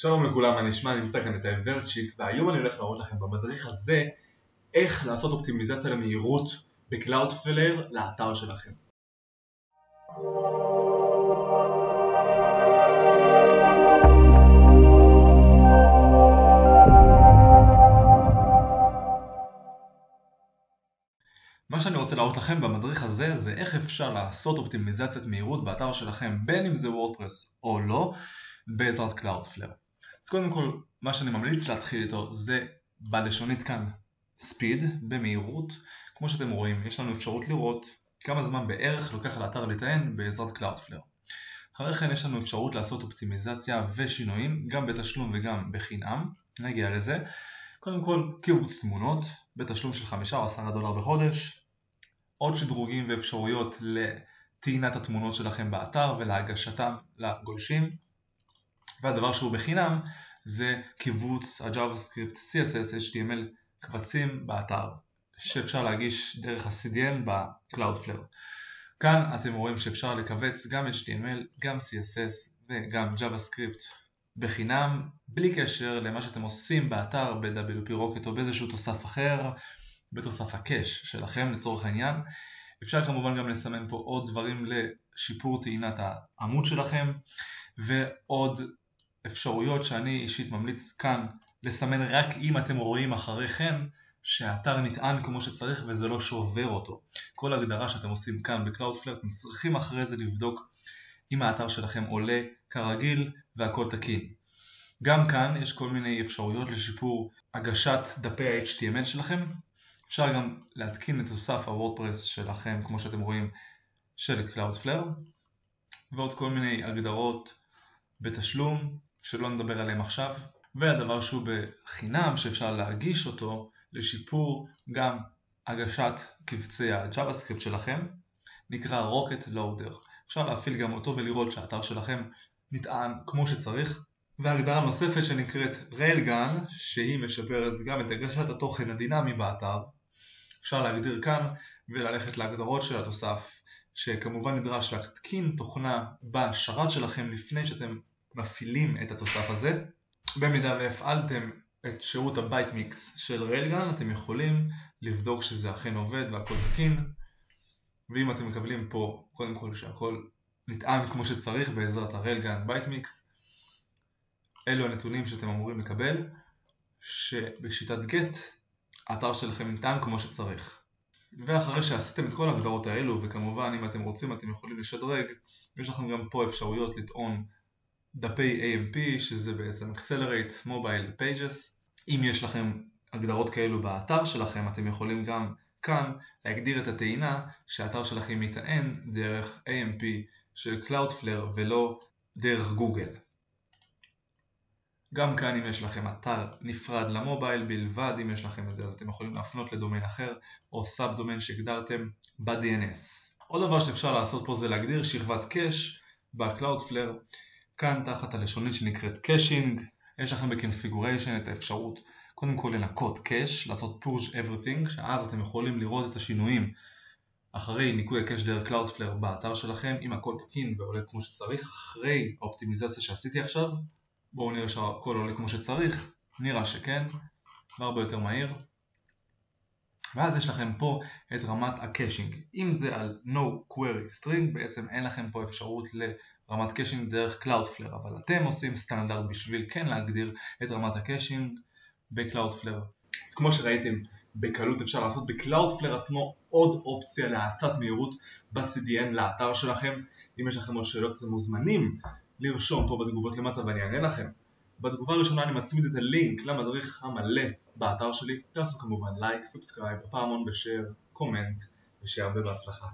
שלום לכולם, מה נשמע? אני נמצא כאן את ורצ'יק והיום אני הולך להראות לכם במדריך הזה איך לעשות אופטימיזציה למהירות ב Cloudflare לאתר שלכם. מה שאני רוצה להראות לכם במדריך הזה זה איך אפשר לעשות אופטימיזציית מהירות באתר שלכם בין אם זה WordPress או לא בעזרת Cloudflare. אז קודם כל מה שאני ממליץ להתחיל איתו זה בלשונית כאן speed במהירות כמו שאתם רואים יש לנו אפשרות לראות כמה זמן בערך לוקח לאתר לטען בעזרת Cloudflare. אחרי כן יש לנו אפשרות לעשות אופטימיזציה ושינויים גם בתשלום וגם בחינם, נגיע לזה. קודם כל קיבוץ תמונות בתשלום של 5 או 10 דולר בחודש, עוד שדרוגים ואפשרויות לטעינת התמונות שלכם באתר ולהגשתם לגולשים, והדבר שהוא בחינם זה קיבוץ ה-JavaScript, CSS, HTML, קבצים באתר, שאפשר להגיש דרך ה-CDN ב-Cloudflare. כאן אתם רואים שאפשר לקבץ גם HTML, גם CSS וגם JavaScript בחינם, בלי קשר למה שאתם עושים באתר ב-WP Rocket או באיזשהו תוסף אחר, בתוסף הקאש שלכם לצורך העניין. אפשר כמובן גם לסמן פה עוד דברים לשיפור טעינת העמוד שלכם ועוד אפשרויות שאני אישית ממליץ כאן לסמן רק אם אתם רואים אחרי כן שהאתר נטען כמו שצריך וזה לא שובר אותו. כל הגדרה שאתם עושים כאן ב-Cloudflare אתם צריכים אחרי זה לבדוק אם האתר שלכם עולה כרגיל והכל תקין. גם כאן יש כל מיני אפשרויות לשיפור הגשת דפי ה-HTML שלכם. אפשר גם להתקין את תוסף הוורדפרס שלכם כמו שאתם רואים של Cloudflare ועוד כל מיני הגדרות בתשלום שלא נדבר עליהם עכשיו והדבר שהוא בחינם שאפשר להגיש אותו לשיפור גם הגשת קבצי ה-JavaScript שלכם נקרא Rocket Loader. אפשר להפעיל גם אותו ולראות שהאתר שלכם נטען כמו שצריך. והגדרה נוספת שנקראת Railgun שהיא משפרת גם את הגשת התוכן הדינמי באתר. אפשר להגדיר כאן וללכת להגדרות של התוסף שכמובן נדרש להתקין תוכנה בשרת שלכם לפני שאתם מפעילים את התוסף הזה. במידה והפעלתם את שירות הבייט מיקס של Railgun אתם יכולים לבדוק שזה אכן עובד והכל תקין. ואם אתם מקבלים פה קודם כל שהכל נטען כמו שצריך בעזרת ה Railgun בייט מיקס אלו הנתונים שאתם אמורים לקבל שבשיטת גט האתר שלכם נטען כמו שצריך. ואחרי שעשיתם את כל ההגדרות האלו וכמובן אם אתם רוצים אתם יכולים לשדרג. יש לכם גם פה אפשרויות לטעון דפי AMP שזה בעצם Accelerate Mobile Pages אם יש לכם הגדרות כאלו באתר שלכם אתם יכולים גם כאן להגדיר את הטעינה שהאתר שלכם יטען דרך AMP של Cloudflare ולא דרך גוגל. גם כאן אם יש לכם אתר נפרד למובייל בלבד אם יש לכם את זה אז אתם יכולים להפנות לדומיין אחר או sub domain שהגדרתם ב-DNS. עוד דבר שאפשר לעשות פה זה להגדיר שכבת cache ב-Cloudflare כאן תחת הלשונית שנקראת caching, יש לכם ב configuration את האפשרות קודם כל לנקות cache, לעשות purge everything, שאז אתם יכולים לראות את השינויים אחרי ניקוי ה cache דרך Cloudflare באתר שלכם, אם הכל תקין ועולה כמו שצריך, אחרי האופטימיזציה שעשיתי עכשיו, בואו נראה שהכל עולה כמו שצריך, נראה שכן, והרבה יותר מהיר. ואז יש לכם פה את רמת ה caching. אם זה על no query string, בעצם אין לכם פה אפשרות לרמת caching דרך Cloudflare, אבל אתם עושים סטנדרט בשביל כן להגדיר את רמת ה caching ב-Cloudflare. אז כמו שראיתם, בקלות אפשר לעשות ב-Cloudflare עצמו עוד אופציה להאצת מהירות ב-CDN לאתר שלכם. אם יש לכם עוד שאלות אתם מוזמנים לרשום פה בתגובות למטה ואני אענה לכם. בתגובה הראשונה אני מצמיד את הלינק למדריך המלא באתר שלי, תעשו כמובן לייק, subscribe, הפעמון share, comment, ושיהיה הרבה בהצלחה.